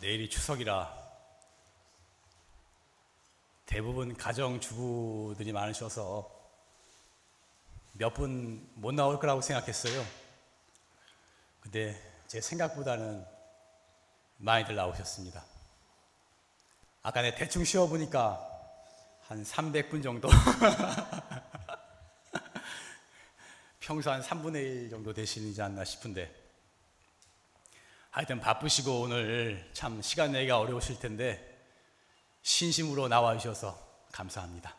내일이 추석이라 대부분 가정주부들이 많으셔서 몇 분 못 나올 거라고 생각했어요. 근데 제 생각보다는 많이들 나오셨습니다. 아까 내 대충 쉬어보니까 한 300분 정도 평소 한 3분의 1 정도 되시지 않나 싶은데 하여튼 바쁘시고 오늘 참 시간 내기가 어려우실 텐데 신심으로 나와 주셔서 감사합니다.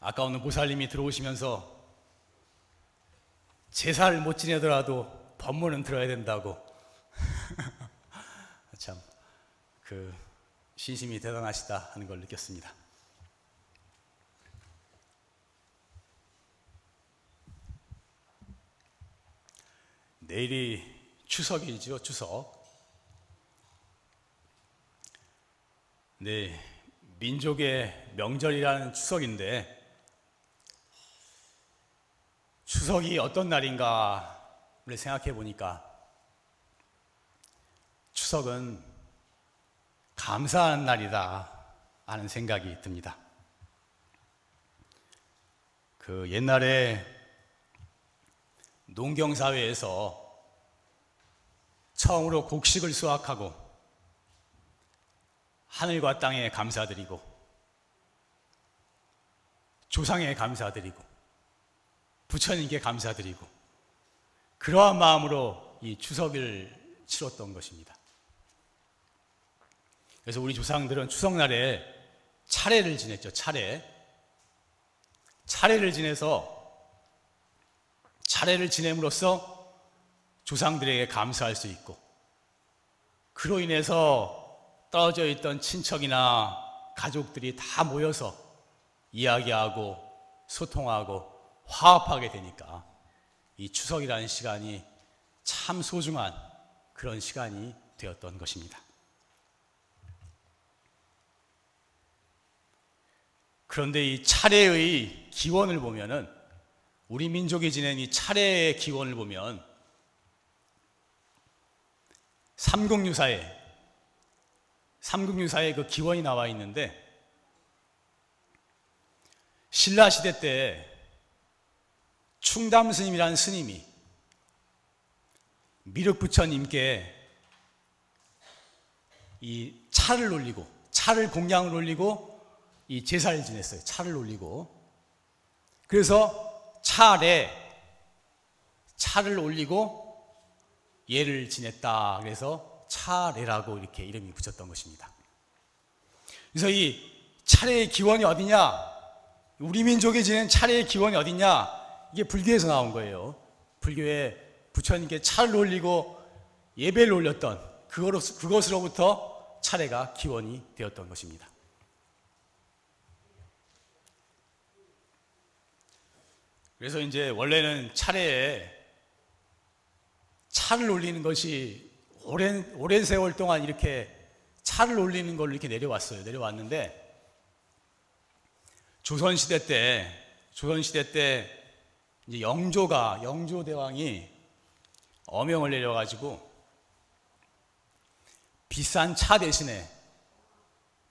아까 오늘 보살님이 들어오시면서 제사를 못 지내더라도 법문은 들어야 된다고 참 그 신심이 대단하시다 하는 걸 느꼈습니다. 내일이 추석이죠, 추석. 네, 민족의 명절이라는 추석인데, 추석이 어떤 날인가를 생각해 보니까, 추석은 감사하는 날이다 하는 생각이 듭니다. 그 옛날에 농경사회에서 처음으로 곡식을 수확하고 하늘과 땅에 감사드리고 조상에 감사드리고 부처님께 감사드리고 그러한 마음으로 이 추석을 치렀던 것입니다. 그래서 우리 조상들은 추석날에 차례를 지냈죠. 차례. 차례를 지내서 차례를 지냄으로써 조상들에게 감사할 수 있고 그로 인해서 떨어져 있던 친척이나 가족들이 다 모여서 이야기하고 소통하고 화합하게 되니까 이 추석이라는 시간이 참 소중한 그런 시간이 되었던 것입니다. 그런데 이 차례의 기원을 보면은 우리 민족이 지낸 이 차례의 기원을 보면 삼국유사에 삼국유사에 그 기원이 나와 있는데 신라 시대 때 충담 스님이라는 스님이 미륵 부처님께 이 차를 올리고 차를 공양을 올리고 이 제사를 지냈어요. 차를 올리고 그래서 차례 차를 올리고 예를 지냈다. 그래서 차례라고 이렇게 이름이 붙였던 것입니다. 그래서 이 차례의 기원이 어디냐? 우리 민족이 지낸 차례의 기원이 어디냐? 이게 불교에서 나온 거예요. 불교에 부처님께 차를 올리고 예배를 올렸던 그것으로부터 차례가 기원이 되었던 것입니다. 그래서 이제 원래는 차례에 차를 올리는 것이 오랜, 오랜 세월 동안 이렇게 차를 올리는 걸로 이렇게 내려왔어요. 내려왔는데, 조선시대 때, 조선시대 때, 이제 영조가, 영조대왕이 어명을 내려가지고, 비싼 차 대신에,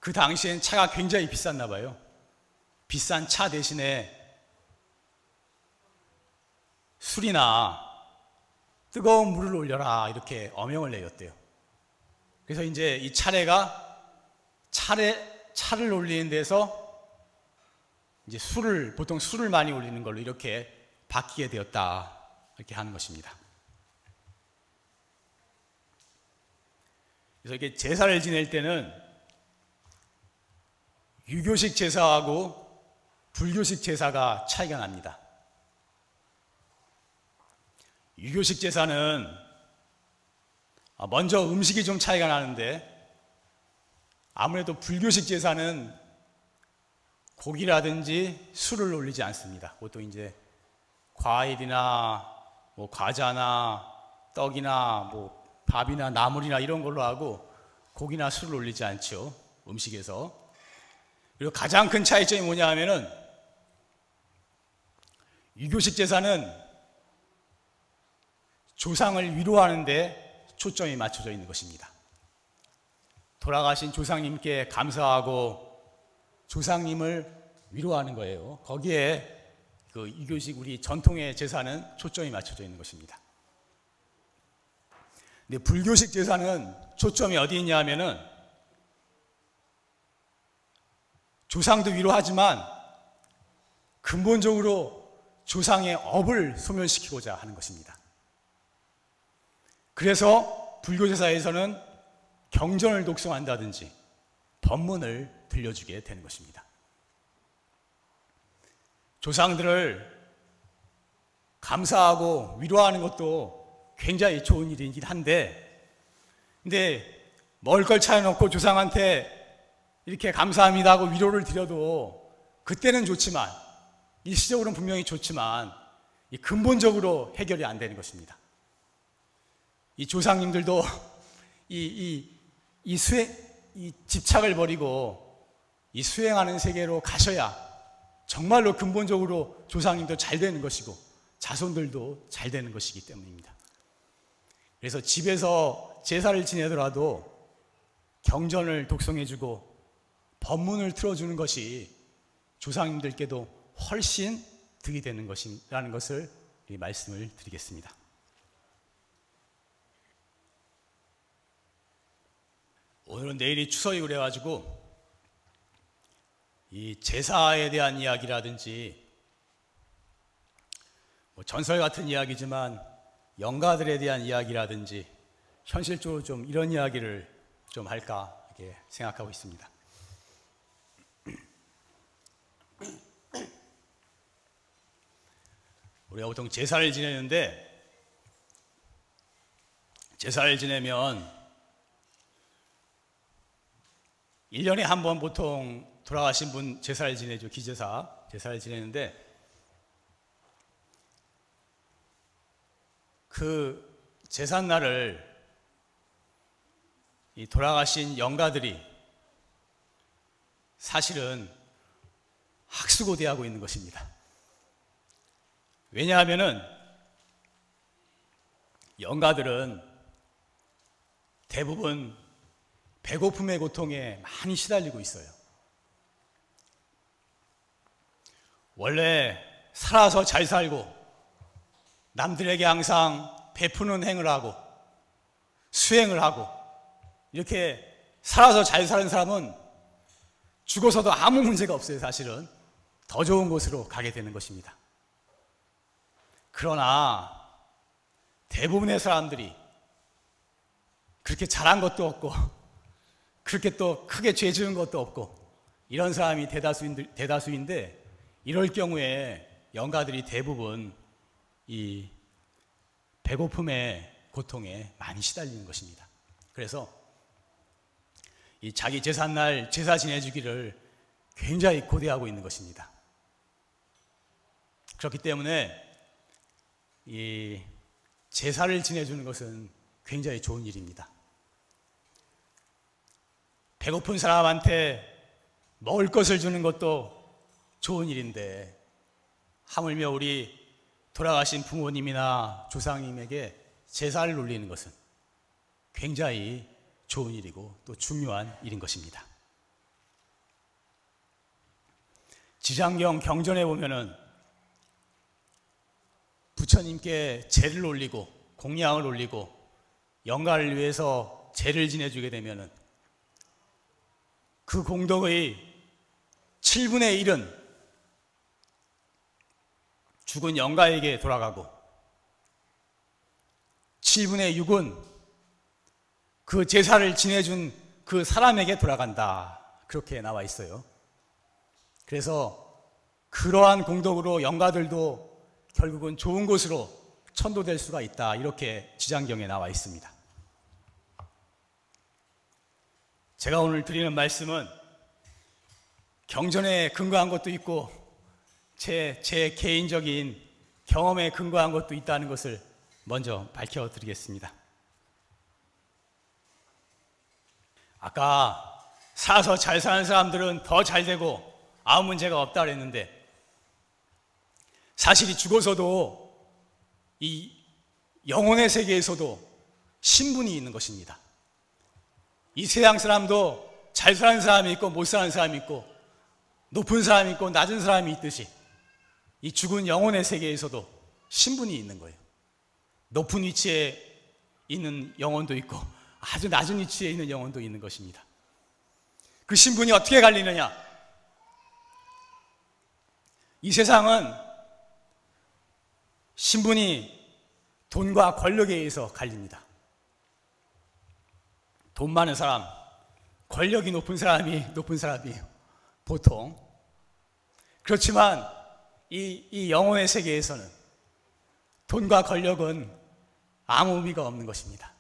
그 당시엔 차가 굉장히 비쌌나 봐요. 비싼 차 대신에 술이나 뜨거운 물을 올려라 이렇게 어명을 내렸대요. 그래서 이제 이 차례가 차례 차를 올리는 데서 이제 술을 보통 술을 많이 올리는 걸로 이렇게 바뀌게 되었다 이렇게 하는 것입니다. 그래서 이게 제사를 지낼 때는 유교식 제사하고 불교식 제사가 차이가 납니다. 유교식 제사는 아, 먼저 음식이 좀 차이가 나는데 아무래도 불교식 제사는 고기라든지 술을 올리지 않습니다. 보통 이제 과일이나 뭐 과자나 떡이나 뭐 밥이나 나물이나 이런 걸로 하고 고기나 술을 올리지 않죠. 음식에서. 그리고 가장 큰 차이점이 뭐냐 하면은 유교식 제사는 조상을 위로하는 데 초점이 맞춰져 있는 것입니다. 돌아가신 조상님께 감사하고 조상님을 위로하는 거예요. 거기에 그 이교식 우리 전통의 제사는 초점이 맞춰져 있는 것입니다. 근데 불교식 제사는 초점이 어디 있냐 하면은 조상도 위로하지만 근본적으로 조상의 업을 소멸시키고자 하는 것입니다. 그래서 불교 제사에서는 경전을 독송한다든지 법문을 들려주게 되는 것입니다. 조상들을 감사하고 위로하는 것도 굉장히 좋은 일이긴 한데, 근데 먹을 걸 차려놓고 조상한테 이렇게 감사합니다 하고 위로를 드려도 그때는 좋지만, 일시적으로는 분명히 좋지만, 근본적으로 해결이 안 되는 것입니다. 이 조상님들도 이, 이, 이 수행, 이 집착을 버리고 이 수행하는 세계로 가셔야 정말로 근본적으로 조상님도 잘 되는 것이고 자손들도 잘 되는 것이기 때문입니다. 그래서 집에서 제사를 지내더라도 경전을 독송해주고 법문을 틀어주는 것이 조상님들께도 훨씬 득이 되는 것이라는 것을 말씀을 드리겠습니다. 오늘은 내일이 추석이 그래가지고 이 제사에 대한 이야기라든지 뭐 전설 같은 이야기지만 영가들에 대한 이야기라든지 현실적으로 좀 이런 이야기를 좀 할까 이렇게 생각하고 있습니다. 우리가 보통 제사를 지내는데 제사를 지내면 1년에 한 번 보통 돌아가신 분 제사를 지내죠. 기제사. 제사를 지내는데 그 제삿날을 이 돌아가신 영가들이 사실은 학수고대하고 있는 것입니다. 왜냐하면은 영가들은 대부분 배고픔의 고통에 많이 시달리고 있어요. 원래 살아서 잘 살고 남들에게 항상 베푸는 행을 하고 수행을 하고 이렇게 살아서 잘 사는 사람은 죽어서도 아무 문제가 없어요, 사실은. 더 좋은 곳으로 가게 되는 것입니다. 그러나 대부분의 사람들이 그렇게 잘한 것도 없고 그렇게 또 크게 죄 지은 것도 없고 이런 사람이 대다수인데, 대다수인데 이럴 경우에 영가들이 대부분 이 배고픔의 고통에 많이 시달리는 것입니다. 그래서 이 자기 제삿날 제사 지내주기를 굉장히 고대하고 있는 것입니다. 그렇기 때문에 이 제사를 지내주는 것은 굉장히 좋은 일입니다. 배고픈 사람한테 먹을 것을 주는 것도 좋은 일인데 하물며 우리 돌아가신 부모님이나 조상님에게 제사를 올리는 것은 굉장히 좋은 일이고 또 중요한 일인 것입니다. 지장경 경전에 보면은 부처님께 제를 올리고 공양을 올리고 영가를 위해서 제를 지내주게 되면은 그 공덕의 7분의 1은 죽은 영가에게 돌아가고 7분의 6은 그 제사를 지내준 그 사람에게 돌아간다. 그렇게 나와 있어요. 그래서 그러한 공덕으로 영가들도 결국은 좋은 곳으로 천도될 수가 있다. 이렇게 지장경에 나와 있습니다. 제가 오늘 드리는 말씀은 경전에 근거한 것도 있고 제, 제 개인적인 경험에 근거한 것도 있다는 것을 먼저 밝혀드리겠습니다. 아까 사서 잘 사는 사람들은 더 잘 되고 아무 문제가 없다 그랬는데 사실이 죽어서도 이 영혼의 세계에서도 신분이 있는 것입니다. 이 세상 사람도 잘 사는 사람이 있고 못 사는 사람이 있고 높은 사람이 있고 낮은 사람이 있듯이 이 죽은 영혼의 세계에서도 신분이 있는 거예요. 높은 위치에 있는 영혼도 있고 아주 낮은 위치에 있는 영혼도 있는 것입니다. 그 신분이 어떻게 갈리느냐? 이 세상은 신분이 돈과 권력에 의해서 갈립니다. 돈 많은 사람, 권력이 높은 사람이 높은 사람이에요. 보통. 그렇지만 이, 이 영혼의 세계에서는 돈과 권력은 아무 의미가 없는 것입니다.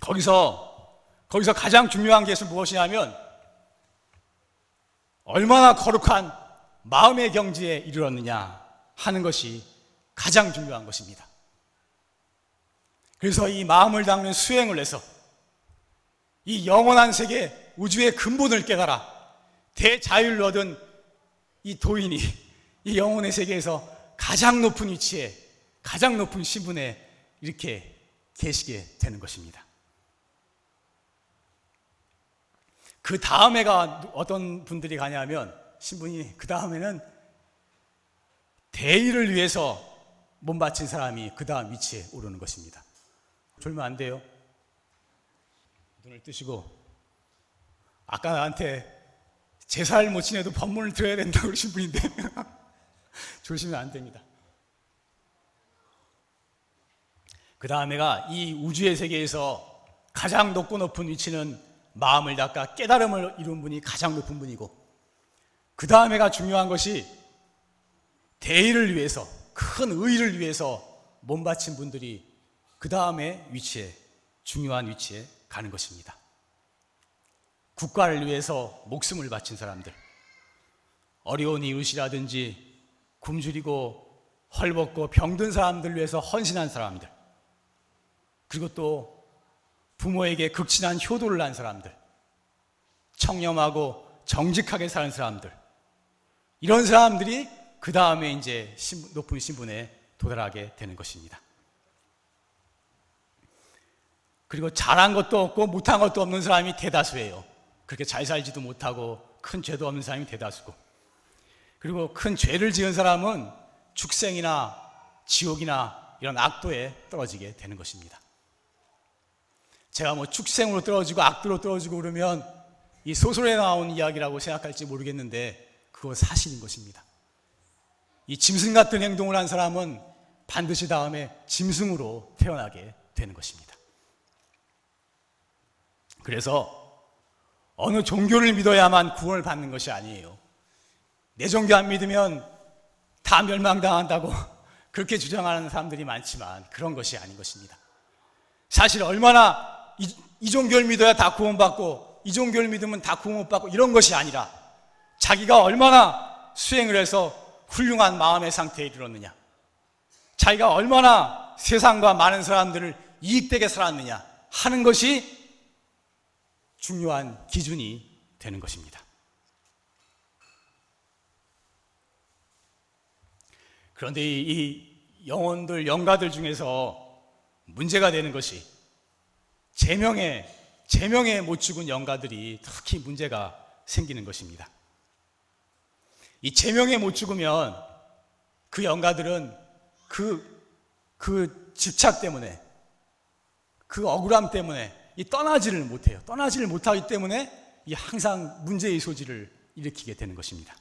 거기서, 거기서 가장 중요한 것은 무엇이냐면 얼마나 거룩한 마음의 경지에 이르렀느냐 하는 것이 가장 중요한 것입니다. 그래서 이 마음을 닦는 수행을 해서 이 영원한 세계 우주의 근본을 깨달아 대자유를 얻은 이 도인이 이 영혼의 세계에서 가장 높은 위치에 가장 높은 신분에 이렇게 계시게 되는 것입니다. 그 다음에가 어떤 분들이 가냐면 신분이 그 다음에는 대의를 위해서 몸 바친 사람이 그 다음 위치에 오르는 것입니다. 졸면 안 돼요. 눈을 뜨시고 아까 나한테 제사를 못 지내도 법문을 들어야 된다고 그러신 분인데 조심히면 안 됩니다. 그 다음에가 이 우주의 세계에서 가장 높고 높은 위치는 마음을 닦아 깨달음을 이룬 분이 가장 높은 분이고 그 다음에가 중요한 것이 대의를 위해서 큰 의를 위해서 몸 바친 분들이 그 다음에 위치에 중요한 위치에 가는 것입니다. 국가를 위해서 목숨을 바친 사람들, 어려운 이웃이라든지 굶주리고 헐벗고 병든 사람들 위해서 헌신한 사람들, 그리고 또 부모에게 극진한 효도를 한 사람들, 청렴하고 정직하게 사는 사람들, 이런 사람들이 그 다음에 이제 높은 신분에 도달하게 되는 것입니다. 그리고 잘한 것도 없고 못한 것도 없는 사람이 대다수예요. 그렇게 잘 살지도 못하고 큰 죄도 없는 사람이 대다수고. 그리고 큰 죄를 지은 사람은 축생이나 지옥이나 이런 악도에 떨어지게 되는 것입니다. 제가 뭐 축생으로 떨어지고 악도로 떨어지고 그러면 이 소설에 나온 이야기라고 생각할지 모르겠는데 그거 사실인 것입니다. 이 짐승 같은 행동을 한 사람은 반드시 다음에 짐승으로 태어나게 되는 것입니다. 그래서 어느 종교를 믿어야만 구원을 받는 것이 아니에요. 내 종교 안 믿으면 다 멸망당한다고 그렇게 주장하는 사람들이 많지만 그런 것이 아닌 것입니다. 사실 얼마나 이, 이 종교를 믿어야 다 구원받고 이 종교를 믿으면 다 구원받고 이런 것이 아니라 자기가 얼마나 수행을 해서 훌륭한 마음의 상태에 이르렀느냐. 자기가 얼마나 세상과 많은 사람들을 이익되게 살았느냐 하는 것이 중요한 기준이 되는 것입니다. 그런데 이, 영혼들, 영가들 중에서 문제가 되는 것이 제명에, 제명에 못 죽은 영가들이 특히 문제가 생기는 것입니다. 이 제명에 못 죽으면 그 영가들은 그, 그 집착 때문에, 그 억울함 때문에 이 떠나지를 못해요. 떠나지를 못하기 때문에 이 항상 문제의 소지를 일으키게 되는 것입니다.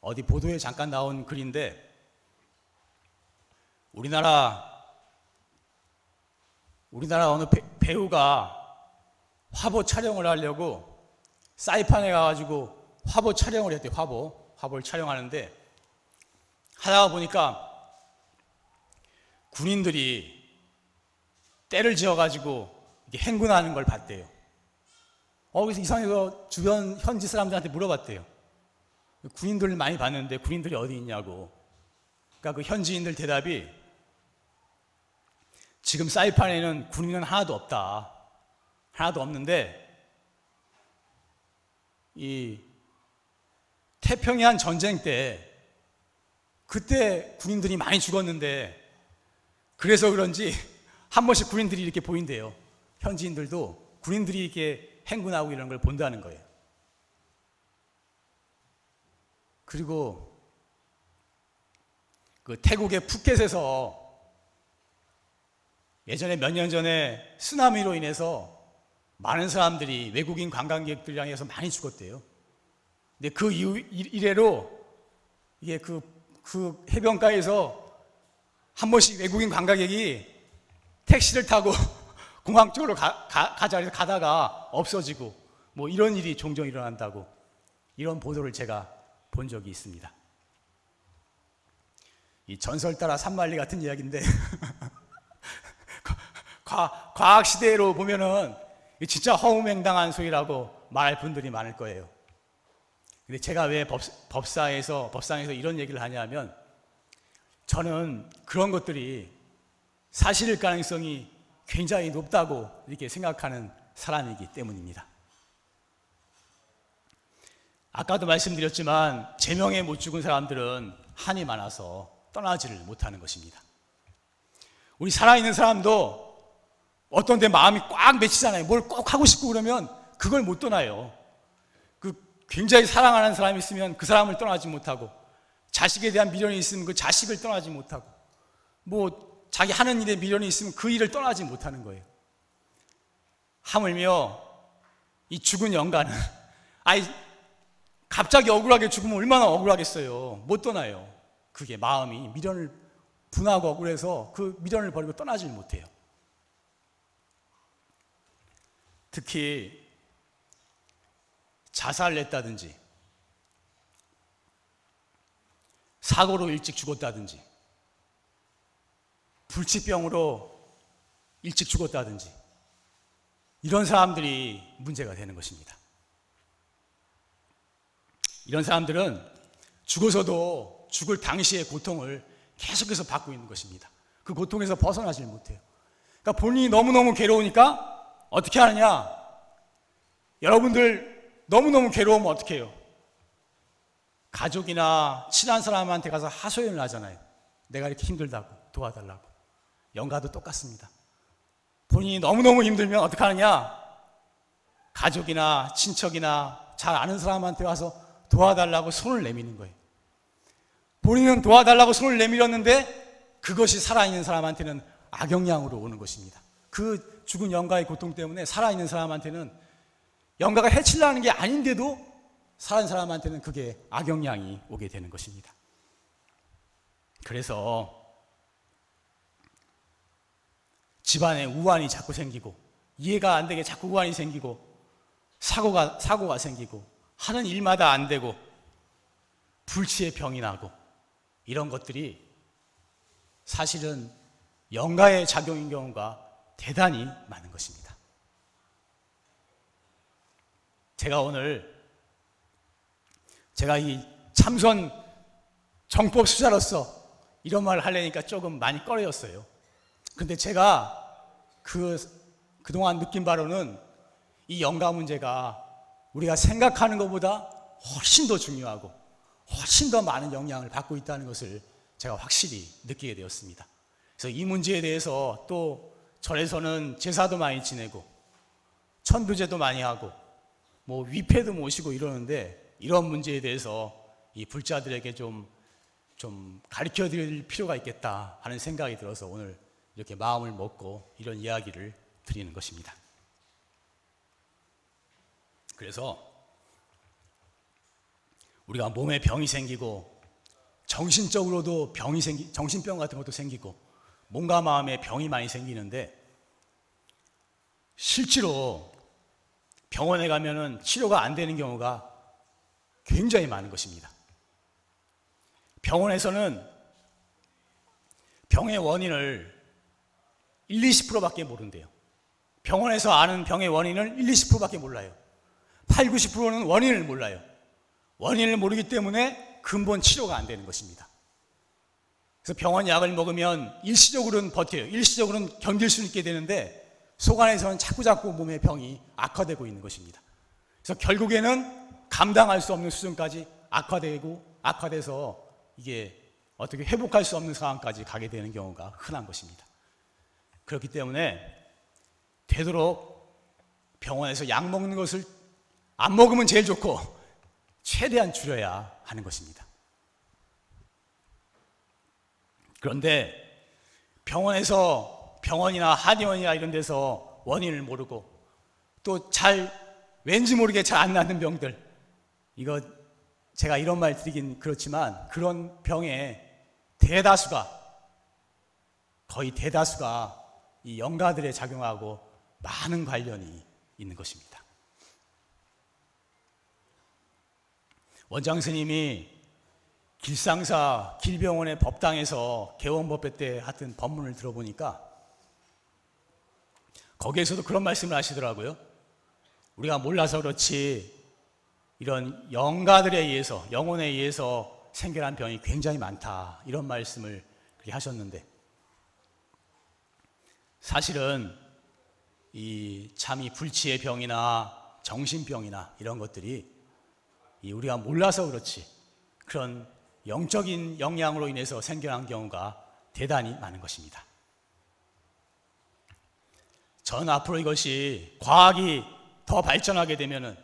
어디 보도에 잠깐 나온 글인데 우리나라 우리나라 어느 배, 우가 화보 촬영을 하려고 사이판에 가가지고 화보 촬영을 했대요. 화보 화보를 촬영하는데 하다가 보니까 군인들이 때를 지어가지고 행군하는 걸 봤대요. 어, 그래서 이상해서 주변 현지 사람들한테 물어봤대요. 군인들을 많이 봤는데 군인들이 어디 있냐고. 그러니까 그 현지인들 대답이 지금 사이판에는 군인은 하나도 없다. 하나도 없는데 이 태평양 전쟁 때 그때 군인들이 많이 죽었는데 그래서 그런지 한 번씩 군인들이 이렇게 보인대요. 현지인들도 군인들이 이렇게 행군하고 이런 걸 본다는 거예요. 그리고 그 태국의 푸켓에서 예전에 몇 년 전에 쓰나미로 인해서 많은 사람들이 외국인 관광객들이랑 해서 많이 죽었대요. 근데 그 이후 이래로 이게 그, 그 해변가에서 한 번씩 외국인 관광객이 택시를 타고 공항 쪽으로 가, 가, 가 자 해서 가다가 없어지고 뭐 이런 일이 종종 일어난다고 이런 보도를 제가 본 적이 있습니다. 이 전설 따라 산말리 같은 이야기인데 과, 과학 시대로 보면은 진짜 허무맹당한 소리라고 말할 분들이 많을 거예요. 근데 제가 왜 법, 법사에서 법상에서 이런 얘기를 하냐면 저는 그런 것들이 사실일 가능성이 굉장히 높다고 이렇게 생각하는 사람이기 때문입니다. 아까도 말씀드렸지만 제명에 못 죽은 사람들은 한이 많아서 떠나지를 못하는 것입니다. 우리 살아있는 사람도 어떤 데 마음이 꽉 맺히잖아요. 뭘 꼭 하고 싶고 그러면 그걸 못 떠나요. 그 굉장히 사랑하는 사람이 있으면 그 사람을 떠나지 못하고 자식에 대한 미련이 있으면 그 자식을 떠나지 못하고 뭐 자기 하는 일에 미련이 있으면 그 일을 떠나지 못하는 거예요. 하물며 이 죽은 영가는 아이 갑자기 억울하게 죽으면 얼마나 억울하겠어요. 못 떠나요. 그게 마음이 미련을 분하고 억울해서 그 미련을 버리고 떠나질 못해요. 특히 자살을 했다든지 사고로 일찍 죽었다든지 불치병으로 일찍 죽었다든지 이런 사람들이 문제가 되는 것입니다. 이런 사람들은 죽어서도 죽을 당시의 고통을 계속해서 받고 있는 것입니다. 그 고통에서 벗어나질 못해요. 그러니까 본인이 너무너무 괴로우니까 어떻게 하느냐? 여러분들 너무너무 괴로우면 어떻게 해요? 가족이나 친한 사람한테 가서 하소연을 하잖아요. 내가 이렇게 힘들다고 도와달라고. 영가도 똑같습니다. 본인이 너무너무 힘들면 어떻게 하느냐? 가족이나 친척이나 잘 아는 사람한테 와서 도와달라고 손을 내미는 거예요. 본인은 도와달라고 손을 내밀었는데 그것이 살아있는 사람한테는 악영향으로 오는 것입니다. 그 죽은 영가의 고통 때문에 살아있는 사람한테는 영가가 해치려는 게 아닌데도 살아있는 사람한테는 그게 악영향이 오게 되는 것입니다. 그래서 집안에 우환이 자꾸 생기고 이해가 안 되게 자꾸 우환이 생기고 사고가 사고가 생기고 하는 일마다 안 되고 불치의 병이 나고 이런 것들이 사실은 영가의 작용인 경우가 대단히 많은 것입니다. 제가 오늘 제가 이 참선 정법 수자로서 이런 말을 하려니까 조금 많이 꺼려졌어요. 근데 제가 그, 그동안 느낀 바로는 이 영가 문제가 우리가 생각하는 것보다 훨씬 더 중요하고 훨씬 더 많은 영향을 받고 있다는 것을 제가 확실히 느끼게 되었습니다. 그래서 이 문제에 대해서 또 절에서는 제사도 많이 지내고 천도제도 많이 하고 뭐 위패도 모시고 이러는데 이런 문제에 대해서 이 불자들에게 좀, 좀 가르쳐 드릴 필요가 있겠다 하는 생각이 들어서 오늘 이렇게 마음을 먹고 이런 이야기를 드리는 것입니다. 그래서 우리가 몸에 병이 생기고 정신적으로도 병이 생기 정신병 같은 것도 생기고 몸과 마음에 병이 많이 생기는데 실제로 병원에 가면은 치료가 안 되는 경우가 굉장히 많은 것입니다. 병원에서는 병의 원인을 1, 20%밖에 모른대요. 병원에서 아는 병의 원인을 1, 20%밖에 몰라요. 8, 90%는 원인을 몰라요. 원인을 모르기 때문에 근본 치료가 안 되는 것입니다. 그래서 병원 약을 먹으면 일시적으로는 버텨요. 일시적으로는 견딜 수 있게 되는데 속 안에서는 자꾸자꾸 몸의 병이 악화되고 있는 것입니다. 그래서 결국에는 감당할 수 없는 수준까지 악화되고 악화돼서 이게 어떻게 회복할 수 없는 상황까지 가게 되는 경우가 흔한 것입니다. 그렇기 때문에 되도록 병원에서 약 먹는 것을 안 먹으면 제일 좋고 최대한 줄여야 하는 것입니다. 그런데 병원에서 병원이나 한의원이나 이런 데서 원인을 모르고 또 잘 왠지 모르게 잘 안 낫는 병들 이거 제가 이런 말 드리긴 그렇지만 그런 병의 대다수가 거의 대다수가 이 영가들에 작용하고 많은 관련이 있는 것입니다. 원장 스님이 길상사 길병원의 법당에서 개원법회 때 하던 법문을 들어보니까 거기에서도 그런 말씀을 하시더라고요. 우리가 몰라서 그렇지 이런 영가들에 의해서 영혼에 의해서 생겨난 병이 굉장히 많다 이런 말씀을 하셨는데 사실은 이 참 이 불치의 병이나 정신병이나 이런 것들이 우리가 몰라서 그렇지 그런 영적인 영향으로 인해서 생겨난 경우가 대단히 많은 것입니다. 전 앞으로 이것이 과학이 더 발전하게 되면은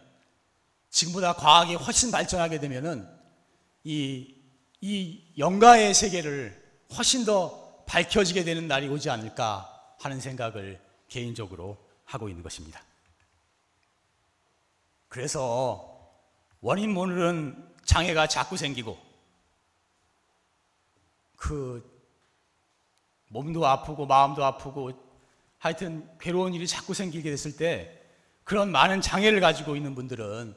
지금보다 과학이 훨씬 발전하게 되면은 이, 이 영가의 세계를 훨씬 더 밝혀지게 되는 날이 오지 않을까 하는 생각을 개인적으로 하고 있는 것입니다. 그래서 원인 모르는 장애가 자꾸 생기고 그 몸도 아프고 마음도 아프고 하여튼 괴로운 일이 자꾸 생기게 됐을 때 그런 많은 장애를 가지고 있는 분들은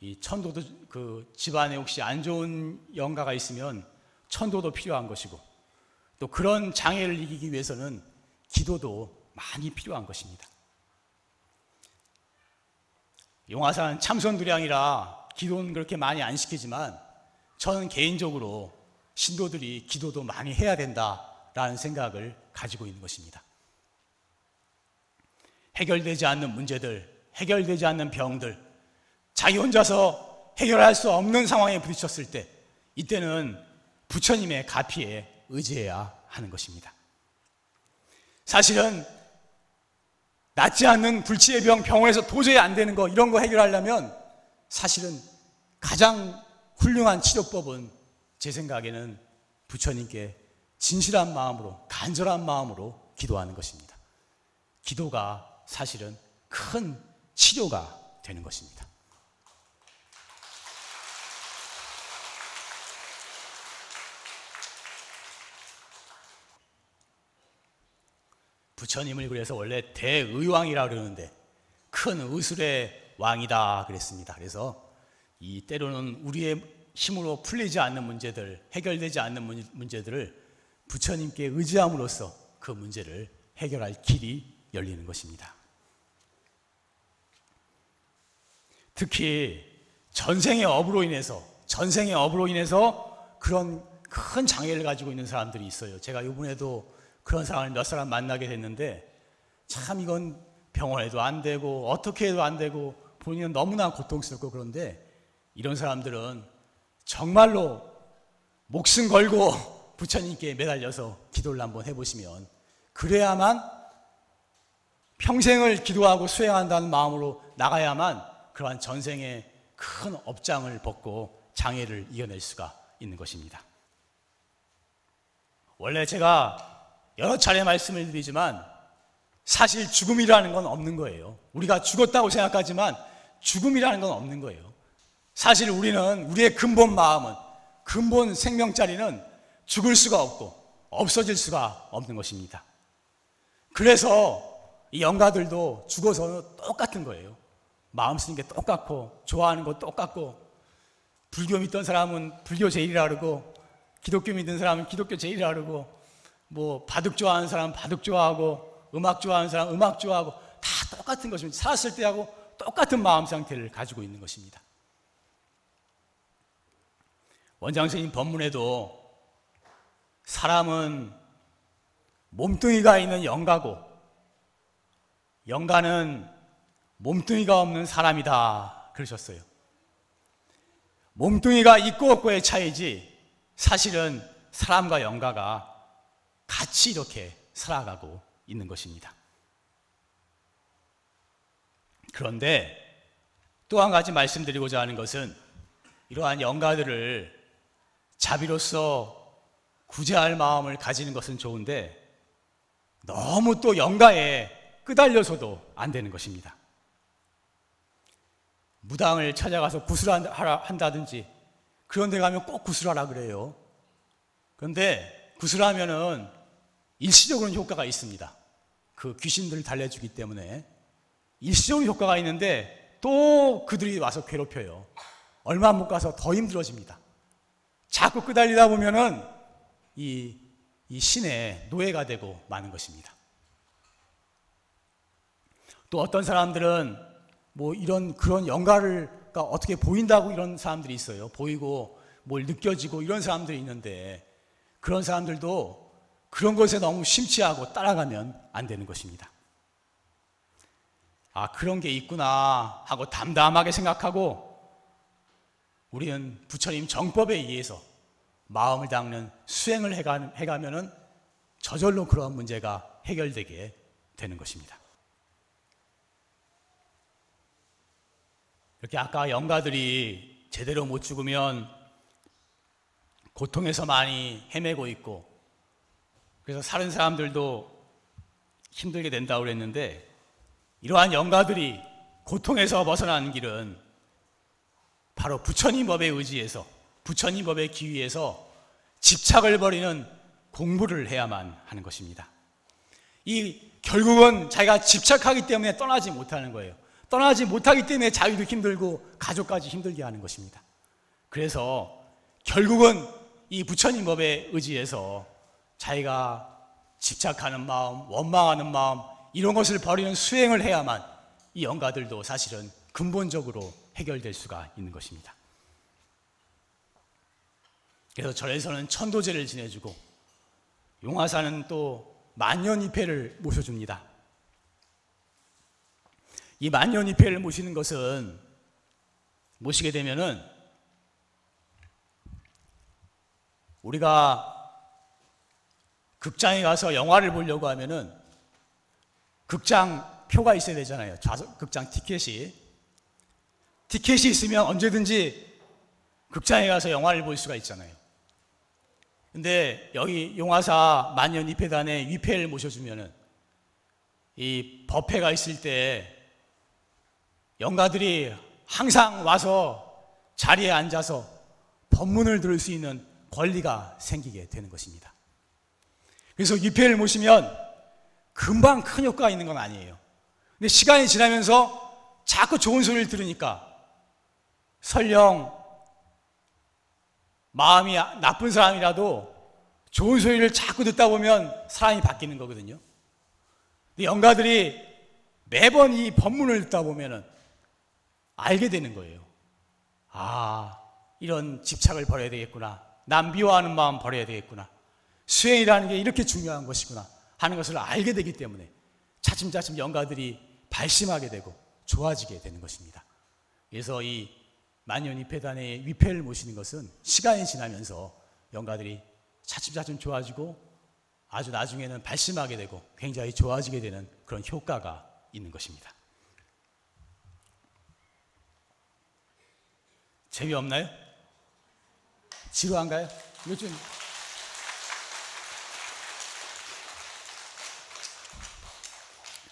이 천도도 그 집안에 혹시 안 좋은 영가가 있으면 천도도 필요한 것이고 또 그런 장애를 이기기 위해서는 기도도 많이 필요한 것입니다. 용화산 참선두량이라 기도는 그렇게 많이 안 시키지만 저는 개인적으로 신도들이 기도도 많이 해야 된다라는 생각을 가지고 있는 것입니다. 해결되지 않는 문제들, 해결되지 않는 병들, 자기 혼자서 해결할 수 없는 상황에 부딪혔을 때, 이때는 부처님의 가피에 의지해야 하는 것입니다. 사실은 낫지 않는 불치의 병, 병원에서 도저히 안 되는 거, 이런 거 해결하려면 사실은 가장 훌륭한 치료법은 제 생각에는 부처님께 진실한 마음으로, 간절한 마음으로 기도하는 것입니다. 기도가 사실은 큰 치료가 되는 것입니다. 부처님을 그래서 원래 대의왕이라 그러는데 큰 의술의 왕이다 그랬습니다. 그래서 이 때로는 우리의 힘으로 풀리지 않는 문제들, 해결되지 않는 문제들을 부처님께 의지함으로써 그 문제를 해결할 길이 열리는 것입니다. 특히 전생의 업으로 인해서 전생의 업으로 인해서 그런 큰 장애를 가지고 있는 사람들이 있어요. 제가 이번에도 그런 사람을 몇 사람 만나게 됐는데 참 이건 병원에도 안 되고 어떻게 해도 안 되고 본인은 너무나 고통스럽고 그런데 이런 사람들은 정말로 목숨 걸고 부처님께 매달려서 기도를 한번 해보시면 그래야만 평생을 기도하고 수행한다는 마음으로 나가야만 그러한 전생의 큰 업장을 벗고 장애를 이겨낼 수가 있는 것입니다. 원래 제가 여러 차례 말씀을 드리지만 사실 죽음이라는 건 없는 거예요. 우리가 죽었다고 생각하지만 죽음이라는 건 없는 거예요. 사실 우리는 우리의 근본 마음은 근본 생명자리는 죽을 수가 없고 없어질 수가 없는 것입니다. 그래서 이 영가들도 죽어서 똑같은 거예요. 마음 쓰는 게 똑같고 좋아하는 거 똑같고 불교 믿던 사람은 불교 제일이라 그러고 기독교 믿는 사람은 기독교 제일이라 그러고 뭐 바둑 좋아하는 사람 바둑 좋아하고 음악 좋아하는 사람 음악 좋아하고 다 똑같은 것입니다. 살았을 때하고 똑같은 마음 상태를 가지고 있는 것입니다. 원장 선생님 법문에도 사람은 몸뚱이가 있는 영가고 영가는 몸뚱이가 없는 사람이다 그러셨어요. 몸뚱이가 있고 없고의 차이지 사실은 사람과 영가가 같이 이렇게 살아가고 있는 것입니다. 그런데 또 한 가지 말씀드리고자 하는 것은 이러한 영가들을 자비로서 구제할 마음을 가지는 것은 좋은데 너무 또 영가에 끄달려서도 안 되는 것입니다. 무당을 찾아가서 구슬한다든지 그런 데 가면 꼭 구슬하라 그래요. 그런데 구슬하면은 일시적으로는 효과가 있습니다. 그 귀신들을 달래주기 때문에 일시적으로 효과가 있는데 또 그들이 와서 괴롭혀요. 얼마 못 가서 더 힘들어집니다. 자꾸 끄달리다 보면은 이, 이 신의 노예가 되고 마는 것입니다. 또 어떤 사람들은 뭐 이런 그런 영가를 어떻게 보인다고 이런 사람들이 있어요. 보이고 뭘 느껴지고 이런 사람들이 있는데 그런 사람들도 그런 것에 너무 심취하고 따라가면 안 되는 것입니다. 아, 그런 게 있구나 하고 담담하게 생각하고 우리는 부처님 정법에 의해서 마음을 닦는 수행을 해가, 해가면은 저절로 그러한 문제가 해결되게 되는 것입니다. 이렇게 아까 영가들이 제대로 못 죽으면 고통에서 많이 헤매고 있고 그래서 사는 사람들도 힘들게 된다고 그랬는데 이러한 영가들이 고통에서 벗어나는 길은 바로 부처님 법에 의지해서 부처님 법에 기위해서 집착을 버리는 공부를 해야만 하는 것입니다. 이 결국은 자기가 집착하기 때문에 떠나지 못하는 거예요. 떠나지 못하기 때문에 자기도 힘들고 가족까지 힘들게 하는 것입니다. 그래서 결국은 이 부처님 법에 의지해서 자기가 집착하는 마음, 원망하는 마음, 이런 것을 버리는 수행을 해야만 이 영가들도 사실은 근본적으로 해결될 수가 있는 것입니다. 그래서 절에서는 천도제를 지내주고 용화사는 또 만년이패를 모셔줍니다. 이 만년이패를 모시는 것은 모시게 되면은 우리가 극장에 가서 영화를 보려고 하면은 극장 표가 있어야 되잖아요. 좌석, 극장 티켓이. 티켓이 있으면 언제든지 극장에 가서 영화를 볼 수가 있잖아요. 근데 여기 용화사 만년 위패단에 위패를 모셔주면은 이 법회가 있을 때 영가들이 항상 와서 자리에 앉아서 법문을 들을 수 있는 권리가 생기게 되는 것입니다. 그래서 위패를 모시면 금방 큰 효과가 있는 건 아니에요. 근데 시간이 지나면서 자꾸 좋은 소리를 들으니까 설령 마음이 나쁜 사람이라도 좋은 소리를 자꾸 듣다 보면 사람이 바뀌는 거거든요. 근데 영가들이 매번 이 법문을 듣다 보면은 알게 되는 거예요. 아, 이런 집착을 버려야 되겠구나. 남 미워하는 마음 버려야 되겠구나. 수행이라는 게 이렇게 중요한 것이구나. 하는 것을 알게 되기 때문에 차츰차츰 영가들이 발심하게 되고 좋아지게 되는 것입니다. 그래서 이 만년위패단의 위패를 모시는 것은 시간이 지나면서 영가들이 차츰차츰 좋아지고 아주 나중에는 발심하게 되고 굉장히 좋아지게 되는 그런 효과가 있는 것입니다. 재미없나요? 지루한가요? 이거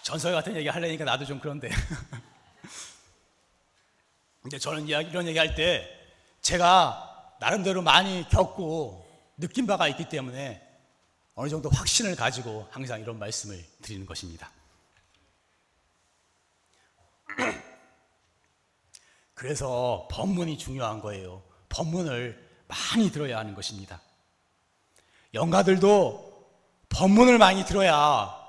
전설 같은 얘기 하려니까 나도 좀 그런데. 근데 저는 이런 얘기 할 때 제가 나름대로 많이 겪고 느낀 바가 있기 때문에 어느 정도 확신을 가지고 항상 이런 말씀을 드리는 것입니다. 그래서 법문이 중요한 거예요. 법문을 많이 들어야 하는 것입니다. 영가들도 법문을 많이 들어야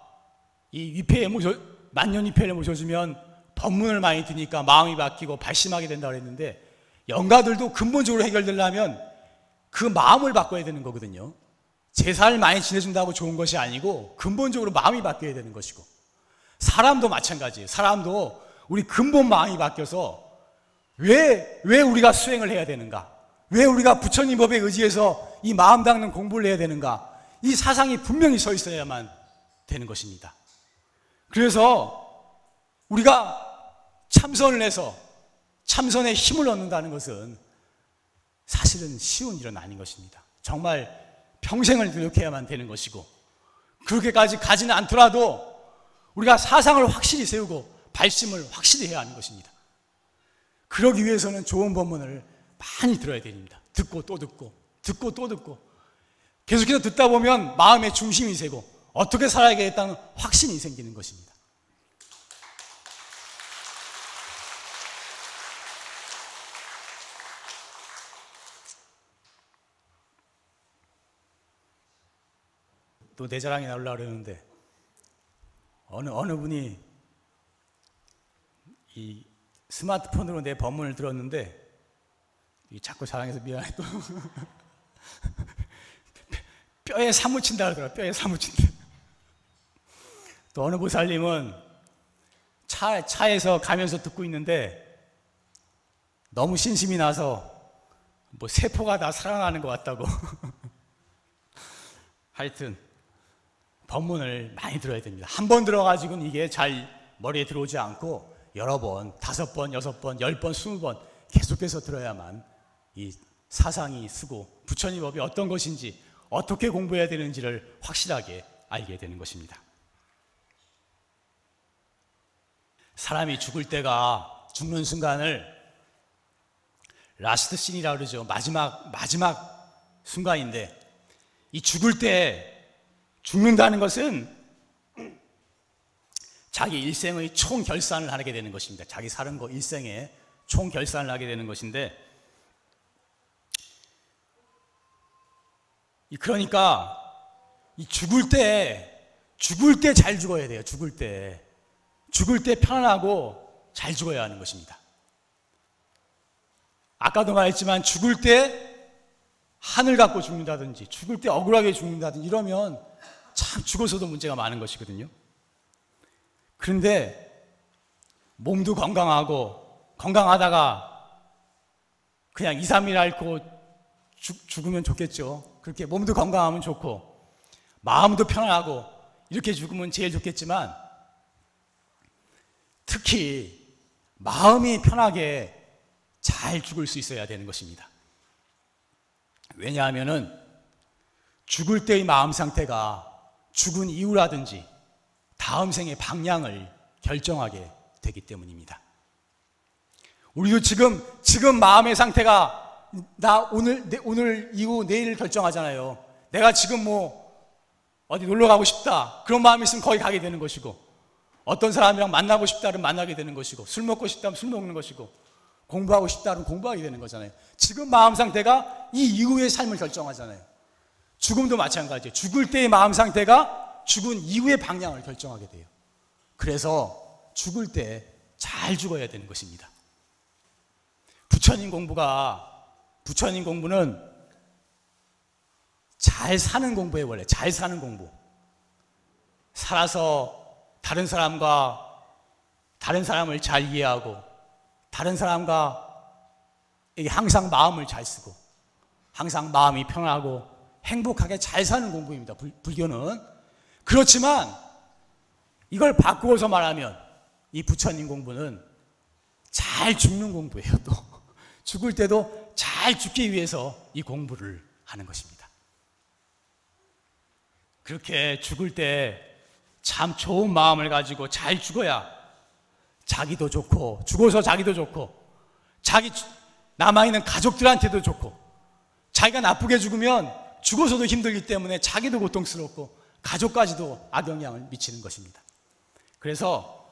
이 위패에 모셔 만년 위패를 모셔주면 법문을 많이 드니까 마음이 바뀌고 발심하게 된다고 했는데 영가들도 근본적으로 해결되려면 그 마음을 바꿔야 되는 거거든요. 제사를 많이 지내준다고 좋은 것이 아니고 근본적으로 마음이 바뀌어야 되는 것이고 사람도 마찬가지예요. 사람도 우리 근본 마음이 바뀌어서 왜, 왜 우리가 수행을 해야 되는가? 왜 우리가 부처님 법에 의지해서 이 마음 닦는 공부를 해야 되는가? 이 사상이 분명히 서 있어야만 되는 것입니다. 그래서 우리가 참선을 해서 참선에 힘을 얻는다는 것은 사실은 쉬운 일은 아닌 것입니다. 정말 평생을 노력해야만 되는 것이고 그렇게까지 가지는 않더라도 우리가 사상을 확실히 세우고 발심을 확실히 해야 하는 것입니다. 그러기 위해서는 좋은 법문을 많이 들어야 됩니다. 듣고 또 듣고 듣고 또 듣고 계속해서 듣다 보면 마음의 중심이 세고 어떻게 살아야겠다는 확신이 생기는 것입니다. 또 내 자랑이 나오려고 그러는데 어느 어느 분이 이 스마트폰으로 내 법문을 들었는데 자꾸 자랑해서 미안해 또. 뼈에 사무친다 그러더라. 뼈에 사무친다 또 어느 보살님은 차, 차에서 가면서 듣고 있는데 너무 신심이 나서 뭐 세포가 다 살아나는 것 같다고 하여튼 법문을 많이 들어야 됩니다. 한 번 들어가지고는 이게 잘 머리에 들어오지 않고 여러 번, 다섯 번, 여섯 번, 열 번, 스무 번 계속해서 들어야만 이 사상이 쓰고 부처님 법이 어떤 것인지 어떻게 공부해야 되는지를 확실하게 알게 되는 것입니다. 사람이 죽을 때가 죽는 순간을 last scene이라고 그러죠. 마지막 마지막 순간인데 이 죽을 때 죽는다는 것은 자기 일생의 총 결산을 하게 되는 것입니다. 자기 사는 거 일생의 총 결산을 하게 되는 것인데 그러니까 이 죽을 때 죽을 때 잘 죽어야 돼요. 죽을 때 죽을 때 편안하고 잘 죽어야 하는 것입니다. 아까도 말했지만 죽을 때 하늘 갖고 죽는다든지 죽을 때 억울하게 죽는다든지 이러면 참 죽어서도 문제가 많은 것이거든요. 그런데 몸도 건강하고 건강하다가 그냥 2, 3일 앓고 죽, 죽으면 좋겠죠. 그렇게 몸도 건강하면 좋고 마음도 편안하고 이렇게 죽으면 제일 좋겠지만 특히 마음이 편하게 잘 죽을 수 있어야 되는 것입니다. 왜냐하면은 죽을 때의 마음 상태가 죽은 이후라든지 다음 생의 방향을 결정하게 되기 때문입니다. 우리도 지금 지금 마음의 상태가 나 오늘 내, 오늘 이후 내일 결정하잖아요. 내가 지금 뭐 어디 놀러 가고 싶다 그런 마음이 있으면 거기 가게 되는 것이고 어떤 사람이랑 만나고 싶다면 만나게 되는 것이고 술 먹고 싶다면 술 먹는 것이고 공부하고 싶다면 공부하게 되는 거잖아요. 지금 마음 상태가 이 이후의 삶을 결정하잖아요. 죽음도 마찬가지예요. 죽을 때의 마음 상태가 죽은 이후의 방향을 결정하게 돼요. 그래서 죽을 때 잘 죽어야 되는 것입니다. 부처님 공부가 부처님 공부는 잘 사는 공부에 원래 잘 사는 공부. 살아서 다른 사람과 다른 사람을 잘 이해하고 다른 사람과 항상 마음을 잘 쓰고 항상 마음이 편하고 행복하게 잘 사는 공부입니다. 불, 불교는. 그렇지만 이걸 바꾸어서 말하면 이 부처님 공부는 잘 죽는 공부예요, 또. 죽을 때도 잘 죽기 위해서 이 공부를 하는 것입니다. 그렇게 죽을 때 참 좋은 마음을 가지고 잘 죽어야 자기도 좋고, 죽어서 자기도 좋고, 자기 남아있는 가족들한테도 좋고, 자기가 나쁘게 죽으면 죽어서도 힘들기 때문에 자기도 고통스럽고 가족까지도 악영향을 미치는 것입니다. 그래서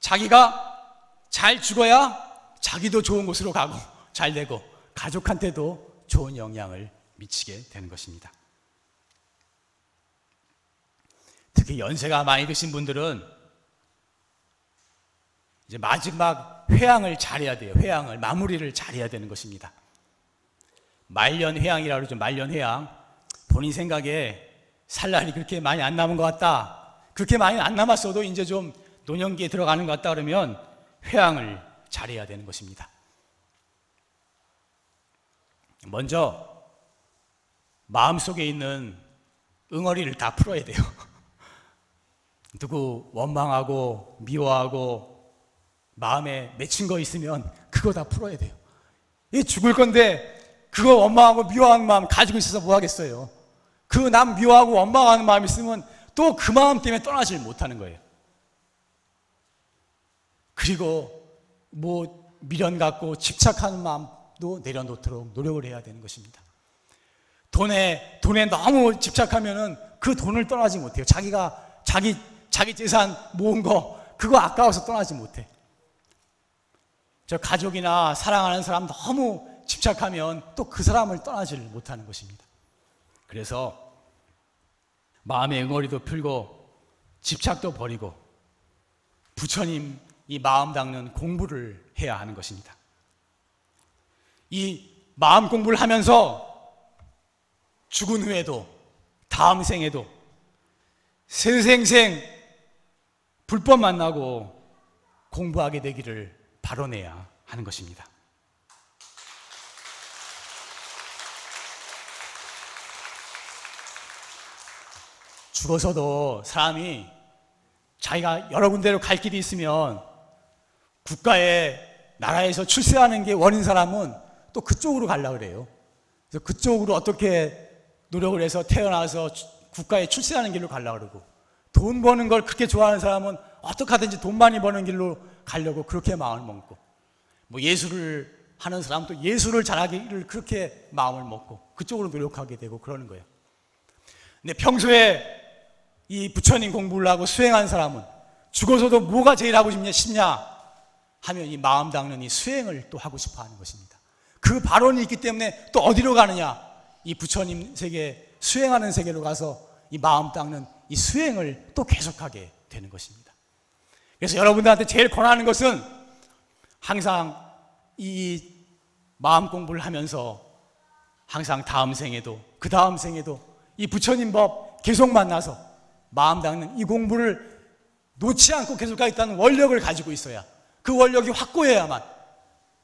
자기가 잘 죽어야 자기도 좋은 곳으로 가고 잘 되고 가족한테도 좋은 영향을 미치게 되는 것입니다. 특히 연세가 많이 드신 분들은 이제 마지막 회양을 잘해야 돼요. 회양을 마무리를 잘해야 되는 것입니다. 말년 회양이라고 그러죠. 말년 회양. 본인 생각에 살 날이 그렇게 많이 안 남은 것 같다. 그렇게 많이 안 남았어도 이제 좀 노년기에 들어가는 것 같다 그러면 회양을 잘해야 되는 것입니다. 먼저 마음속에 있는 응어리를 다 풀어야 돼요. 누구 원망하고 미워하고 마음에 맺힌 거 있으면 그거 다 풀어야 돼요. 이 죽을 건데 그거 원망하고 미워하는 마음 가지고 있어서 뭐 하겠어요? 그 남 미워하고 원망하는 마음 있으면 또 그 마음 때문에 떠나질 못하는 거예요. 그리고 뭐 미련 갖고 집착하는 마음도 내려놓도록 노력을 해야 되는 것입니다. 돈에 돈에 너무 집착하면은 그 돈을 떠나지 못해요. 자기가 자기 자기 재산 모은 거 그거 아까워서 떠나지 못해. 저 가족이나 사랑하는 사람 너무 집착하면 또 그 사람을 떠나질 못하는 것입니다. 그래서 마음의 응어리도 풀고 집착도 버리고 부처님 이 마음 닦는 공부를 해야 하는 것입니다. 이 마음 공부를 하면서 죽은 후에도 다음 생에도 세생생 불법 만나고 공부하게 되기를 바로내야 하는 것입니다. 죽어서도 사람이 자기가 여러 군데로 갈 길이 있으면 국가에 나라에서 출세하는 게 원인 사람은 또 그쪽으로 가려고 그래요. 그래서 그쪽으로 어떻게 노력을 해서 태어나서 국가에 출세하는 길로 가려고 그러고 돈 버는 걸 그렇게 좋아하는 사람은 어떻게 하든지 돈 많이 버는 길로 가려고 그렇게 마음을 먹고 뭐 예술을 하는 사람도 예술을 잘하기를 그렇게 마음을 먹고 그쪽으로 노력하게 되고 그러는 거예요. 근데 평소에 이 부처님 공부를 하고 수행한 사람은 죽어서도 뭐가 제일 하고 싶냐, 싶냐 하면 이 마음 이 수행을 또 하고 싶어 하는 것입니다. 그 발언이 있기 때문에 또 어디로 가느냐? 이 부처님 세계, 수행하는 세계로 가서 이 마음 닦는 이 수행을 또 계속하게 되는 것입니다. 그래서 여러분들한테 제일 권하는 것은 항상 이 마음 공부를 하면서 항상 다음 생에도 그 다음 생에도 이 부처님 법 계속 만나서 마음 닦는 이 공부를 놓지 않고 계속하겠다는 원력을 가지고 있어야 그 원력이 확고해야만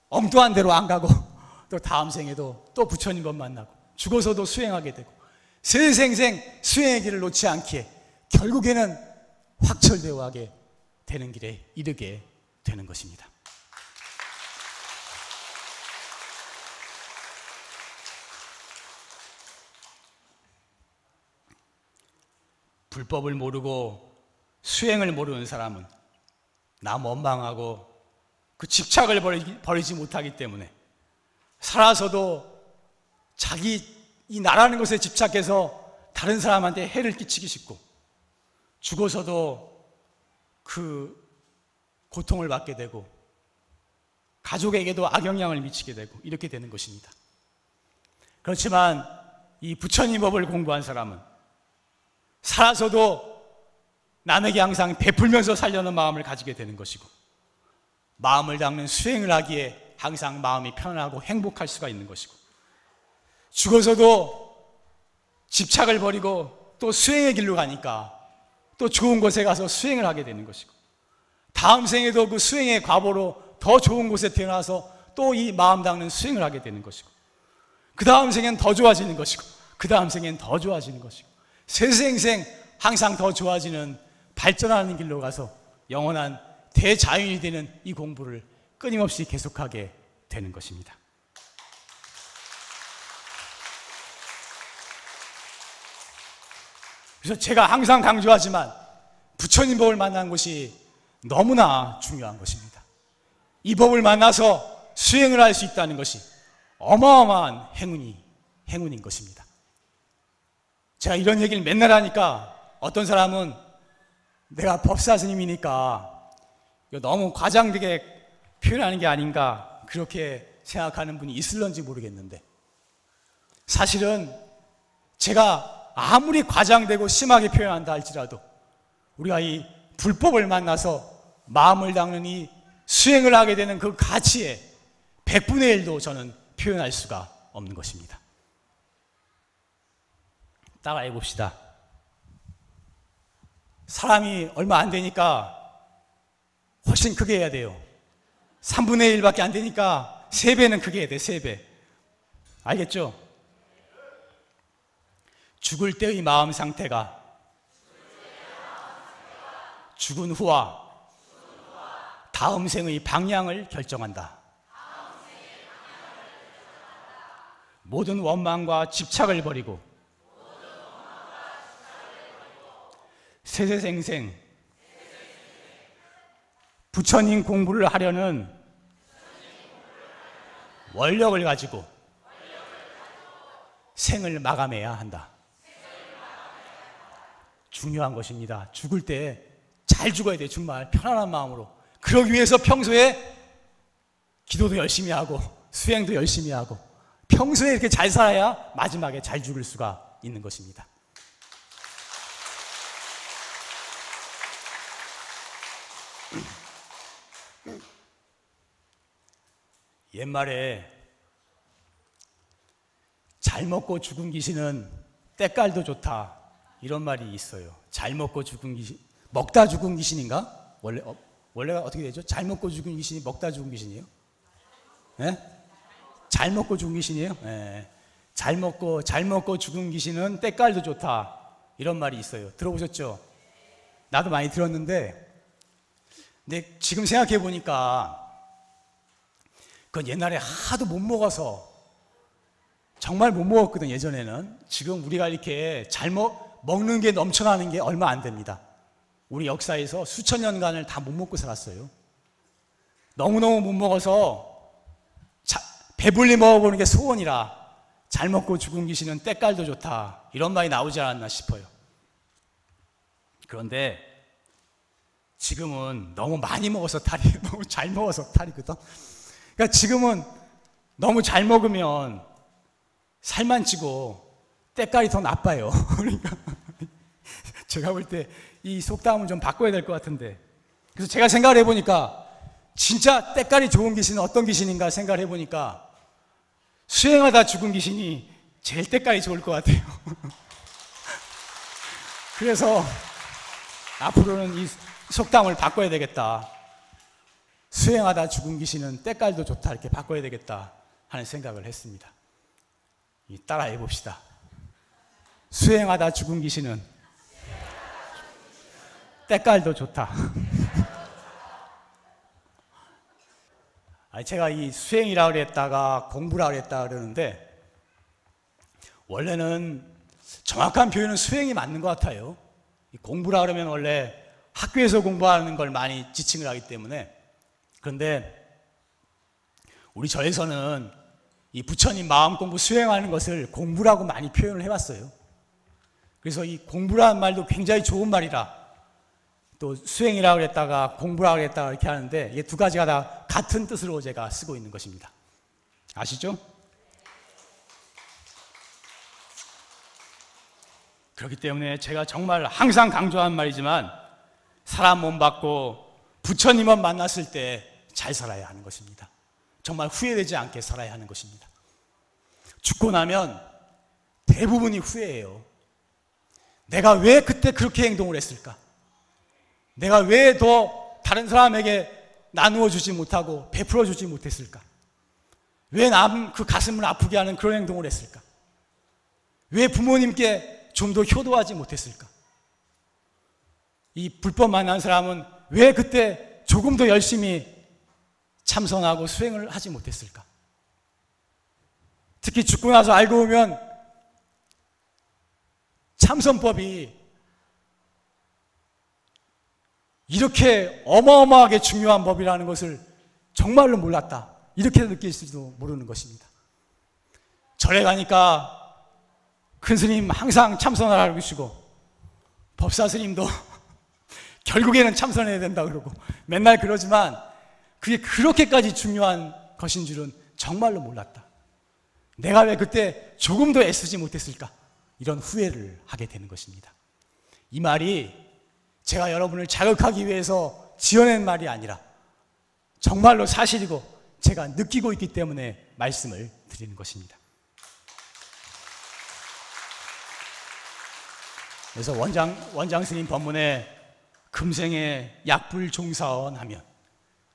엉뚱한 대로 안 가고 또 다음 생에도 또 부처님 법 만나고 죽어서도 수행하게 되고 세생생 수행의 길을 놓지 않기에 결국에는 확철대오하게 되는 길에 이르게 되는 것입니다. 불법을 모르고 수행을 모르는 사람은 남 원망하고 그 집착을 버리지, 버리지 못하기 때문에 살아서도 자기 이 나라는 것에 집착해서 다른 사람한테 해를 끼치기 쉽고 죽어서도 그 고통을 받게 되고 가족에게도 악영향을 미치게 되고 이렇게 되는 것입니다. 그렇지만 이 부처님 법을 공부한 사람은 살아서도 남에게 항상 베풀면서 살려는 마음을 가지게 되는 것이고 마음을 닦는 수행을 하기에 항상 마음이 편하고 행복할 수가 있는 것이고 죽어서도 집착을 버리고 또 수행의 길로 가니까 또 좋은 곳에 가서 수행을 하게 되는 것이고 다음 생에도 그 수행의 과보로 더 좋은 곳에 태어나서 또 이 마음 닦는 수행을 하게 되는 것이고 그 다음 생엔 더 좋아지는 것이고 그 다음 생엔 더 좋아지는 것이고 세생생 항상 더 좋아지는 발전하는 길로 가서 영원한 대자연이 되는 이 공부를 끊임없이 계속하게 되는 것입니다. 그래서 제가 항상 강조하지만 부처님 법을 만난 것이 너무나 중요한 것입니다. 이 법을 만나서 수행을 할 수 있다는 것이 어마어마한 행운이 행운인 것입니다. 제가 이런 얘기를 맨날 하니까 어떤 사람은 내가 법사 스님이니까 너무 과장되게 표현하는 게 아닌가 그렇게 생각하는 분이 있을런지 모르겠는데 사실은 제가 아무리 과장되고 심하게 표현한다 할지라도 우리가 이 불법을 만나서 마음을 닦는 이 수행을 하게 되는 그 가치에 100분의 1도 저는 표현할 수가 없는 것입니다. 따라해 봅시다. 사람이 얼마 안 되니까 훨씬 크게 해야 돼요. 3분의 1밖에 안 되니까 3배는 크게 해야 돼, 3배. 알겠죠? 죽을 때의 마음 상태가 죽은 후와 다음 생의 방향을 결정한다. 모든 원망과 집착을 버리고 세세생생 부처님 공부를 하려는 원력을 가지고 생을 마감해야 한다. 중요한 것입니다. 죽을 때 잘 죽어야 돼, 정말. 편안한 마음으로. 그러기 위해서 평소에 기도도 열심히 하고, 수행도 열심히 하고, 평소에 이렇게 잘 살아야 마지막에 잘 죽을 수가 있는 것입니다. 옛말에 잘 먹고 죽은 귀신은 때깔도 좋다 이런 말이 있어요. 잘 먹고 죽은 귀신 먹다 죽은 귀신인가? 원래 어, 원래가 어떻게 되죠? 잘 먹고 죽은 귀신이 먹다 죽은 귀신이에요? 네? 잘 먹고 죽은 귀신이에요? 네. 잘 먹고 잘 먹고 죽은 귀신은 때깔도 좋다 이런 말이 있어요. 들어보셨죠? 나도 많이 들었는데 근데 지금 생각해 보니까 그건 옛날에 하도 못 먹어서 정말 못 먹었거든 예전에는 지금 우리가 이렇게 잘 먹, 먹는 게 넘쳐나는 게 얼마 안 됩니다. 우리 역사에서 수천 년간을 다 못 먹고 살았어요. 너무너무 못 먹어서 자, 배불리 먹어보는 게 소원이라 잘 먹고 죽은 귀신은 때깔도 좋다. 이런 말이 나오지 않았나 싶어요. 그런데 지금은 너무 많이 먹어서 탈이 너무 잘 먹어서 탈이거든. 그러니까 지금은 너무 잘 먹으면 살만 찌고 때깔이 더 나빠요. 그러니까 제가 볼 때 이 속담은 좀 바꿔야 될 것 같은데. 그래서 제가 생각을 해보니까 진짜 때깔이 좋은 귀신은 어떤 귀신인가 생각을 해보니까 수행하다 죽은 귀신이 제일 때깔이 좋을 것 같아요. 그래서 앞으로는 이 속담을 바꿔야 되겠다. 수행하다 죽은 귀신은 때깔도 좋다 이렇게 바꿔야 되겠다 하는 생각을 했습니다. 따라해 봅시다. 수행하다 죽은 귀신은 때깔도 좋다. 제가 이 수행이라 그랬다가 공부라 그랬다 그러는데 원래는 정확한 표현은 수행이 맞는 것 같아요. 공부라 그러면 원래 학교에서 공부하는 걸 많이 지칭을 하기 때문에 그런데 우리 절에서는 이 부처님 마음 공부 수행하는 것을 공부라고 많이 표현을 해왔어요. 그래서 이 공부라는 말도 굉장히 좋은 말이라 또 수행이라고 그랬다가 공부라고 그랬다가 이렇게 하는데 이게 두 가지가 다 같은 뜻으로 제가 쓰고 있는 것입니다. 아시죠? 그렇기 때문에 제가 정말 항상 강조한 말이지만 사람 몸 받고 부처님만 만났을 때 잘 살아야 하는 것입니다. 정말 후회되지 않게 살아야 하는 것입니다. 죽고 나면 대부분이 후회해요. 내가 왜 그때 그렇게 행동을 했을까? 내가 왜 더 다른 사람에게 나누어 주지 못하고 베풀어 주지 못했을까? 왜 남 그 가슴을 아프게 하는 그런 행동을 했을까? 왜 부모님께 좀 더 효도하지 못했을까? 이 불법 만난 사람은 왜 그때 조금 더 열심히 참선하고 수행을 하지 못했을까? 특히 죽고 나서 알고 보면 참선법이 이렇게 어마어마하게 중요한 법이라는 것을 정말로 몰랐다. 이렇게 느낄지도 모르는 것입니다. 절에 가니까 큰 스님 항상 참선하라고 그러시고 법사 스님도 결국에는 참선해야 된다 그러고 맨날 그러지만 그게 그렇게까지 중요한 것인 줄은 정말로 몰랐다. 내가 왜 그때 조금 더 애쓰지 못했을까? 이런 후회를 하게 되는 것입니다. 이 말이 제가 여러분을 자극하기 위해서 지어낸 말이 아니라 정말로 사실이고 제가 느끼고 있기 때문에 말씀을 드리는 것입니다. 그래서 원장, 원장 스님 법문에 금생에 약불 종사원 하면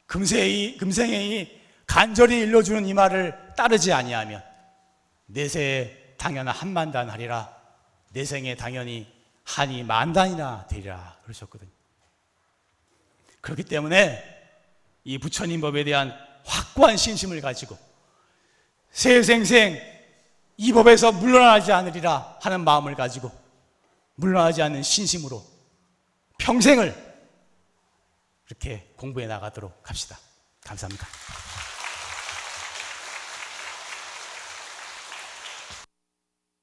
금생이, 금생이 간절히 일러주는 이 말을 따르지 아니하면 내세에 당연한 한만단 하리라 내 생에 당연히 한이 만단이나 되리라 그러셨거든요. 그렇기 때문에 이 부처님 법에 대한 확고한 신심을 가지고 세생생 이 법에서 물러나지 않으리라 하는 마음을 가지고 물러나지 않는 신심으로 평생을 이렇게 공부해 나가도록 합시다. 감사합니다.